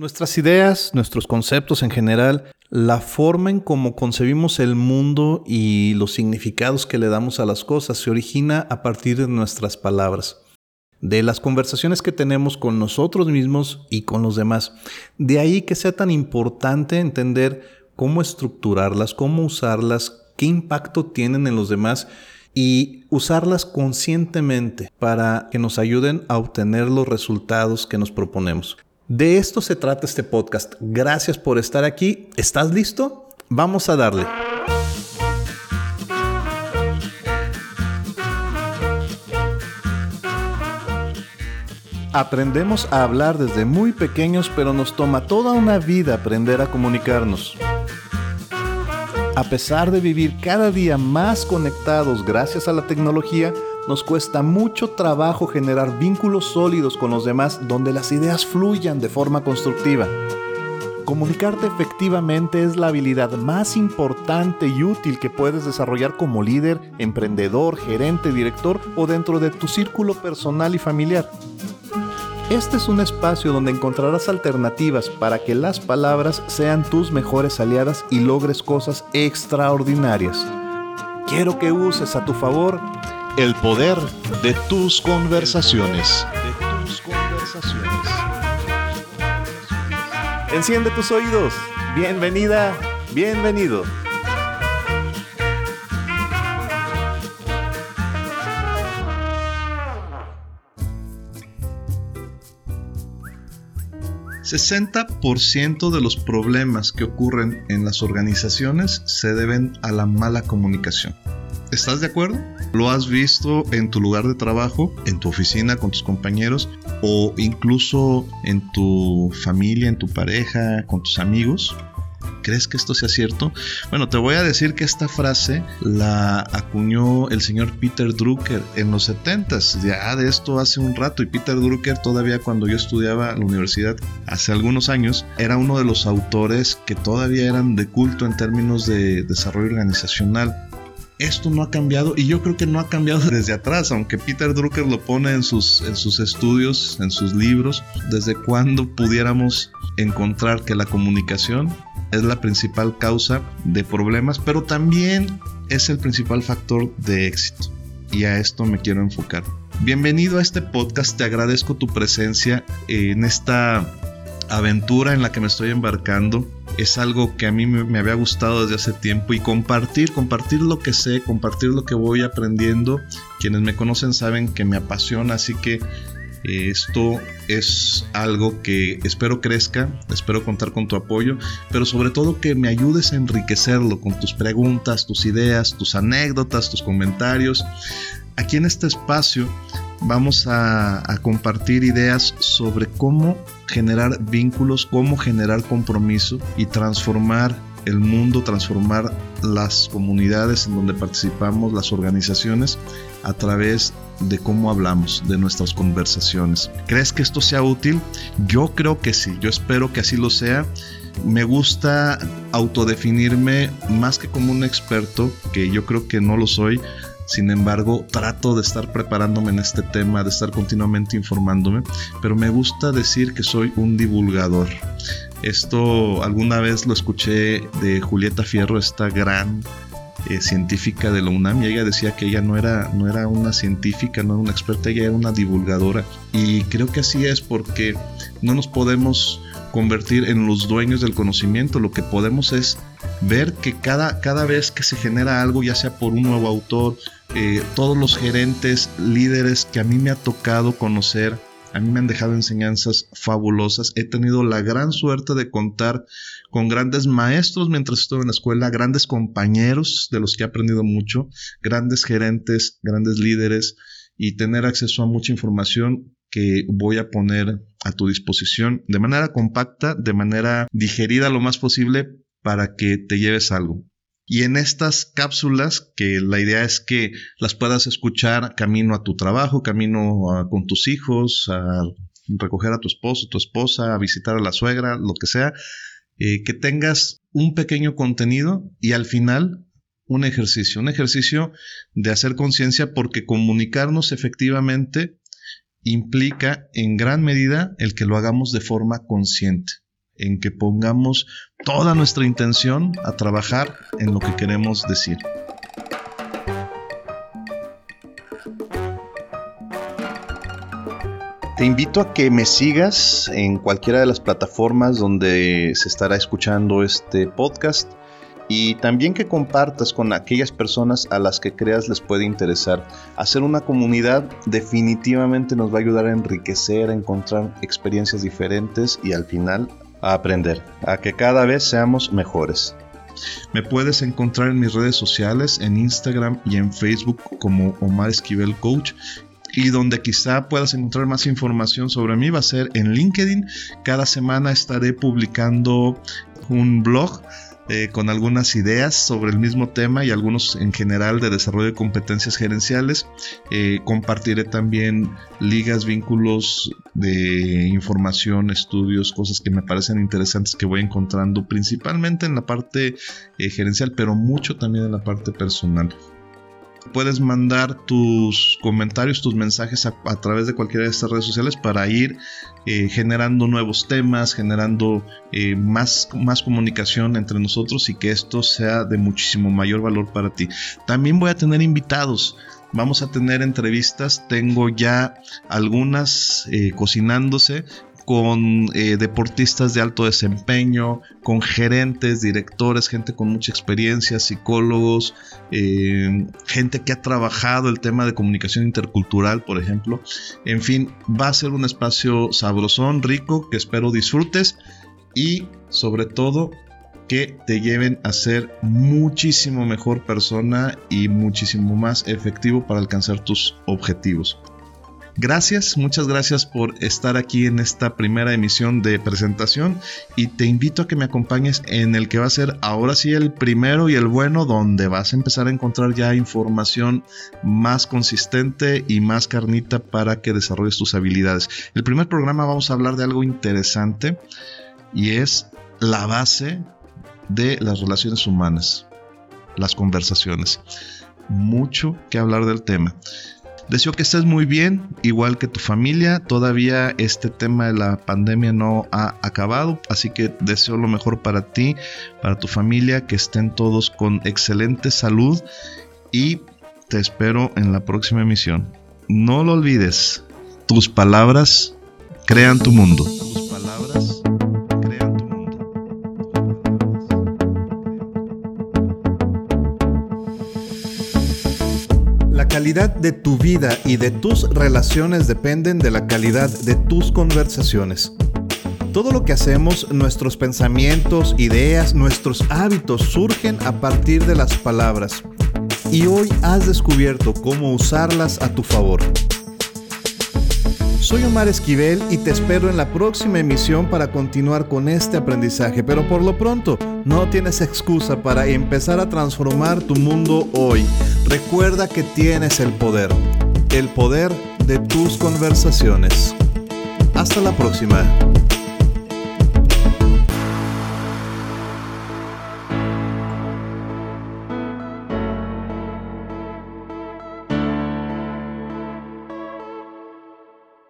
Nuestras ideas, nuestros conceptos en general, la forma en cómo concebimos el mundo y los significados que le damos a las cosas se origina a partir de nuestras palabras, de las conversaciones que tenemos con nosotros mismos y con los demás. De ahí que sea tan importante entender cómo estructurarlas, cómo usarlas, qué impacto tienen en los demás y usarlas conscientemente para que nos ayuden a obtener los resultados que nos proponemos. De esto se trata este podcast. Gracias por estar aquí. ¿Estás listo? Vamos a darle. Aprendemos a hablar desde muy pequeños, pero nos toma toda una vida aprender a comunicarnos. A pesar de vivir cada día más conectados gracias a la tecnología, nos cuesta mucho trabajo generar vínculos sólidos con los demás donde las ideas fluyan de forma constructiva. Comunicarte efectivamente es la habilidad más importante y útil que puedes desarrollar como líder, emprendedor, gerente, director o dentro de tu círculo personal y familiar. Este es un espacio donde encontrarás alternativas para que las palabras sean tus mejores aliadas y logres cosas extraordinarias. Quiero que uses a tu favor el poder de tus conversaciones. De tus conversaciones. Enciende tus oídos. Bienvenida, bienvenido. ¿60% de los problemas que ocurren en las organizaciones se deben a la mala comunicación? ¿Estás de acuerdo? ¿Lo has visto en tu lugar de trabajo, en tu oficina con tus compañeros o incluso en tu familia, en tu pareja, con tus amigos? ¿Crees que esto sea cierto? Bueno, te voy a decir que esta frase la acuñó el señor Peter Drucker en los 70s, ya de esto hace un rato, y Peter Drucker todavía cuando yo estudiaba en la universidad hace algunos años, era uno de los autores que todavía eran de culto en términos de desarrollo organizacional esto no ha cambiado y yo creo que no ha cambiado desde atrás, aunque Peter Drucker lo pone en sus, en sus estudios, en sus libros, desde cuando pudiéramos encontrar que la comunicación es la principal causa de problemas, pero también es el principal factor de éxito. Y a esto me quiero enfocar. Bienvenido a este podcast, te agradezco tu presencia en esta aventura en la que me estoy embarcando es algo que a mí me, había gustado desde hace tiempo y compartir, compartir lo que sé, compartir lo que voy aprendiendo. Quienes me conocen saben que me apasiona, así que eh, esto es algo que espero crezca, espero contar con tu apoyo, pero sobre todo que me ayudes a enriquecerlo con tus preguntas, tus ideas, tus anécdotas, tus comentarios. Aquí en este espacio vamos a, compartir ideas sobre cómo generar vínculos, cómo generar compromiso y transformar el mundo, transformar las comunidades en donde participamos, las organizaciones, a través de cómo hablamos, de nuestras conversaciones. ¿Crees que esto sea útil? Yo creo que sí, yo espero que así lo sea. Me gusta autodefinirme más que como un experto, que yo creo que no lo soy, sin embargo, trato de estar preparándome en este tema, de estar continuamente informándome, pero me gusta decir que soy un divulgador. Esto alguna vez lo escuché de Julieta Fierro, esta gran eh, científica de la UNAM y ella decía que ella no era, no era una científica, no era una experta, ella era una divulgadora. Y creo que así es porque no nos podemos convertir en los dueños del conocimiento, lo que podemos es ver que cada, cada vez que se genera algo, ya sea por un nuevo autor, eh, todos los gerentes, líderes que a mí me ha tocado conocer, a mí me han dejado enseñanzas fabulosas. He tenido la gran suerte de contar con grandes maestros mientras estuve en la escuela, grandes compañeros de los que he aprendido mucho, grandes gerentes, grandes líderes y tener acceso a mucha información que voy a poner a tu disposición de manera compacta, de manera digerida lo más posible para que te lleves algo. Y en estas cápsulas, que la idea es que las puedas escuchar camino a tu trabajo, camino con tus hijos, a recoger a tu esposo, tu esposa, a visitar a la suegra, lo que sea, eh, que tengas un pequeño contenido y al final un ejercicio, un ejercicio de hacer conciencia porque comunicarnos efectivamente implica en gran medida el que lo hagamos de forma consciente. En que pongamos toda nuestra intención a trabajar en lo que queremos decir. Te invito a que me sigas en cualquiera de las plataformas donde se estará escuchando este podcast y también que compartas con aquellas personas a las que creas les puede interesar. Hacer una comunidad definitivamente nos va a ayudar a enriquecer, a encontrar experiencias diferentes y al final a aprender, a que cada vez seamos mejores. Me puedes encontrar en mis redes sociales, en Instagram y en Facebook como Omar Esquivel Coach y donde quizá puedas encontrar más información sobre mí va a ser en LinkedIn. Cada semana estaré publicando un blog eh, con algunas ideas sobre el mismo tema y algunos en general de desarrollo de competencias gerenciales. Eh, compartiré también ligas, vínculos de información, estudios, cosas que me parecen interesantes que voy encontrando principalmente en la parte eh, gerencial, pero mucho también en la parte personal. Puedes mandar tus comentarios, tus mensajes a, través de cualquiera de estas redes sociales para ir eh, generando nuevos temas, generando eh, más, más comunicación entre nosotros y que esto sea de muchísimo mayor valor para ti. También voy a tener invitados. Vamos a tener entrevistas, tengo ya algunas eh, cocinándose con eh, deportistas de alto desempeño, con gerentes, directores, gente con mucha experiencia, psicólogos, eh, gente que ha trabajado el tema de comunicación intercultural, por ejemplo. En fin, va a ser un espacio sabrosón, rico, que espero disfrutes y sobre todo que te lleven a ser muchísimo mejor persona y muchísimo más efectivo para alcanzar tus objetivos. Gracias, muchas gracias por estar aquí en esta primera emisión de presentación y te invito a que me acompañes en el que va a ser ahora sí el primero y el bueno donde vas a empezar a encontrar ya información más consistente y más carnita para que desarrolles tus habilidades. El primer programa vamos a hablar de algo interesante y es la base de las relaciones humanas, las conversaciones. Mucho que hablar del tema. Deseo que estés muy bien, igual que tu familia. Todavía este tema de la pandemia no ha acabado, así que deseo lo mejor para ti, para tu familia, que estén todos con excelente salud y te espero en la próxima emisión. No lo olvides, tus palabras crean tu mundo. Calidad de tu vida y de tus relaciones dependen de la calidad de tus conversaciones. Todo lo que hacemos, nuestros pensamientos, ideas, nuestros hábitos surgen a partir de las palabras. Y hoy has descubierto cómo usarlas a tu favor. Soy Omar Esquivel y te espero en la próxima emisión para continuar con este aprendizaje, pero por lo pronto no tienes excusa para empezar a transformar tu mundo hoy. Recuerda que tienes el poder, el poder de tus conversaciones. Hasta la próxima.